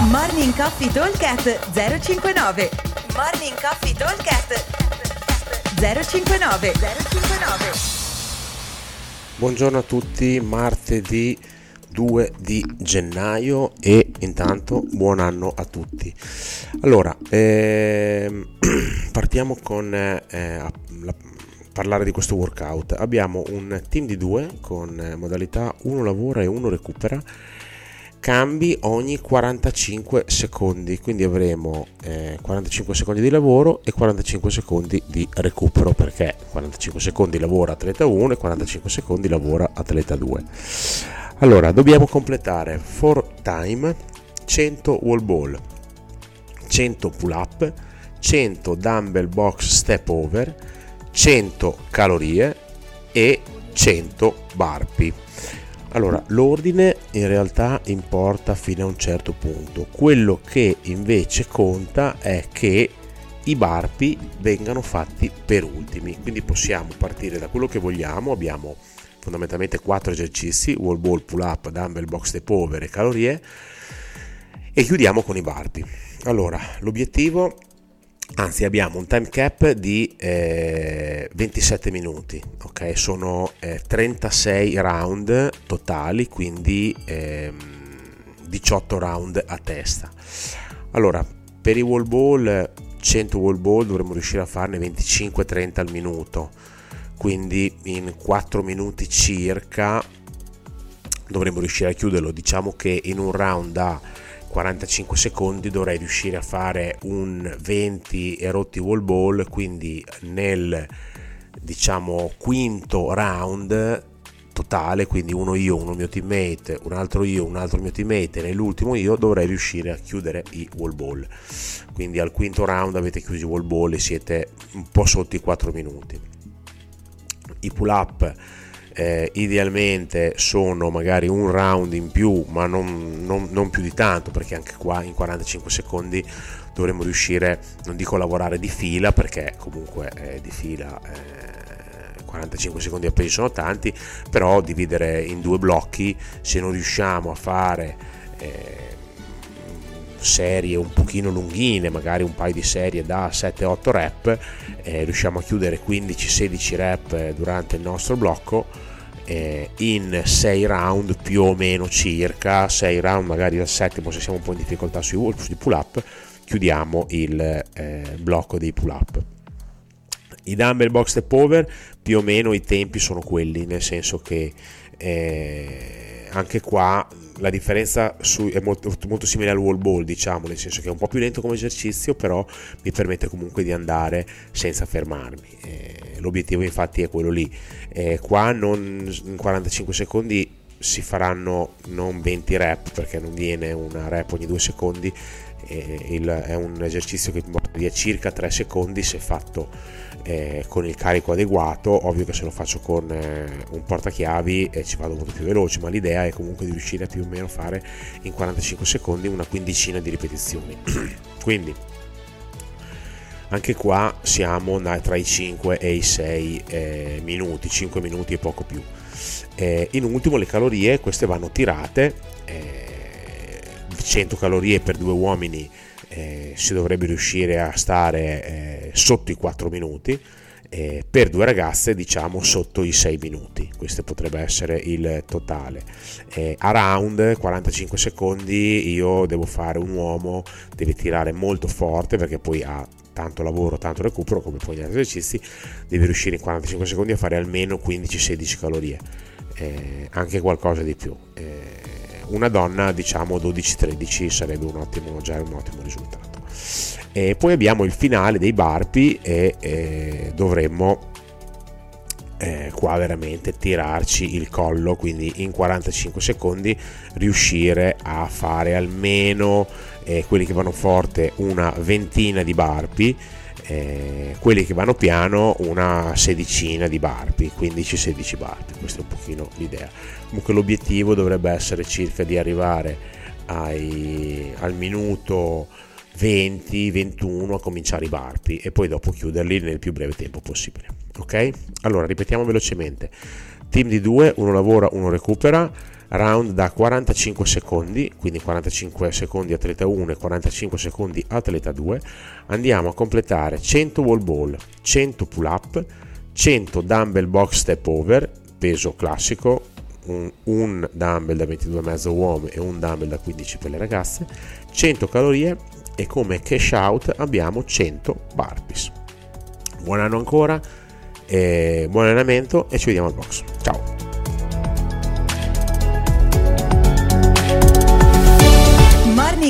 Morning Coffee Talkcast 059 Morning Coffee Talkcast 059 059 Buongiorno a tutti, martedì 2 di gennaio e intanto buon anno a tutti. Allora, ehm, partiamo con eh, la, parlare di questo workout. Abbiamo un team di due con eh, modalità uno lavora e uno recupera cambi ogni 45 secondi quindi avremo eh, 45 secondi di lavoro e 45 secondi di recupero perché 45 secondi lavora atleta 1 e 45 secondi lavora atleta 2 allora dobbiamo completare for time 100 wall ball 100 pull up 100 dumbbell box step over 100 calorie e 100 burpee allora, l'ordine in realtà importa fino a un certo punto. Quello che invece conta è che i barpi vengano fatti per ultimi. Quindi possiamo partire da quello che vogliamo. Abbiamo fondamentalmente quattro esercizi: wall ball, pull up, dumbbell box step over calorie. E chiudiamo con i barpi. Allora, l'obiettivo anzi abbiamo un time cap di eh, 27 minuti ok? Sono eh, 36 round totali quindi eh, 18 round a testa. Allora per i wall ball 100 wall ball dovremmo riuscire a farne 25-30 al minuto. Quindi in 4 minuti circa dovremmo riuscire a chiuderlo. Diciamo che in un round da 45 secondi dovrei riuscire a fare un 20 erotti wall ball quindi nel diciamo quinto round totale quindi uno io uno mio teammate un altro io un altro mio teammate e nell'ultimo io dovrei riuscire a chiudere i wall ball. Quindi al quinto round avete chiuso i wall ball e siete un po' sotto i 4 minuti. I pull up eh, idealmente sono magari un round in più, ma non, non, non, più di tanto, perché anche qua in 45 secondi dovremmo riuscire, non dico lavorare di fila, perché comunque eh, di fila eh, 45 secondi a peso sono tanti, però dividere in due blocchi, se non riusciamo a fare eh, serie un pochino lunghine, magari un paio di serie da 7-8 rep, eh, riusciamo a chiudere 15-16 rep durante il nostro blocco eh, in 6 round più o meno circa, 6 round magari al settimo se siamo un po' in difficoltà sui, sui pull up, chiudiamo il eh, blocco dei pull up. I dumbbell box step over più o meno i tempi sono quelli, nel senso che eh, anche qua la differenza su, è molto, molto, simile al wall ball, diciamo, nel senso che è un po' più lento come esercizio, però mi permette comunque di andare senza fermarmi. Eh, l'obiettivo infatti è quello lì. Eh, qua non, in 45 secondi si faranno non 20 rep perché non viene una rep ogni 2 secondi, è un esercizio che porta circa 3 secondi se fatto eh, con il carico adeguato, ovvio che se lo faccio con eh, un portachiavi eh, ci vado molto più veloce, ma l'idea è comunque di riuscire a più o meno fare in 45 secondi una quindicina di ripetizioni. Quindi anche qua siamo tra i 5 e i 6 eh, minuti, 5 minuti e poco più. Eh, in ultimo le calorie, queste vanno tirate, 100 eh, calorie per due uomini eh, si dovrebbe riuscire a stare eh, sotto i 4 minuti, eh, per due ragazze diciamo sotto i 6 minuti, questo potrebbe essere il totale. Eh, a round 45 secondi io devo fare un uomo, deve tirare molto forte perché poi ha tanto lavoro, tanto recupero come poi gli altri esercizi, deve riuscire in 45 secondi a fare almeno 15-16 calorie, eh, anche qualcosa di più. Una donna diciamo 12-13 sarebbe un ottimo, già un ottimo risultato. E poi abbiamo il finale dei barpi e eh, dovremmo eh, qua veramente tirarci il collo, quindi in 45 secondi riuscire a fare almeno eh, quelli che vanno forte una ventina di barpi eh, quelli che vanno piano una sedicina di barpi, 15-16 barpi, questa è un pochino l'idea. Comunque l'obiettivo dovrebbe essere circa di arrivare ai, al minuto 20-21 a cominciare i barpi e poi dopo chiuderli nel più breve tempo possibile. Ok? Allora ripetiamo velocemente. Team di due, uno lavora, uno recupera. Round da 45 secondi, quindi 45 secondi atleta 1 e 45 secondi atleta 2, andiamo a completare 100 wall ball, 100 pull up, 100 dumbbell box step over, peso classico, un, un dumbbell da 22,5 uomo e un dumbbell da 15 per le ragazze, 100 calorie e come cash out abbiamo 100 burpees. Buon anno ancora, buon allenamento e ci vediamo al box. Ciao!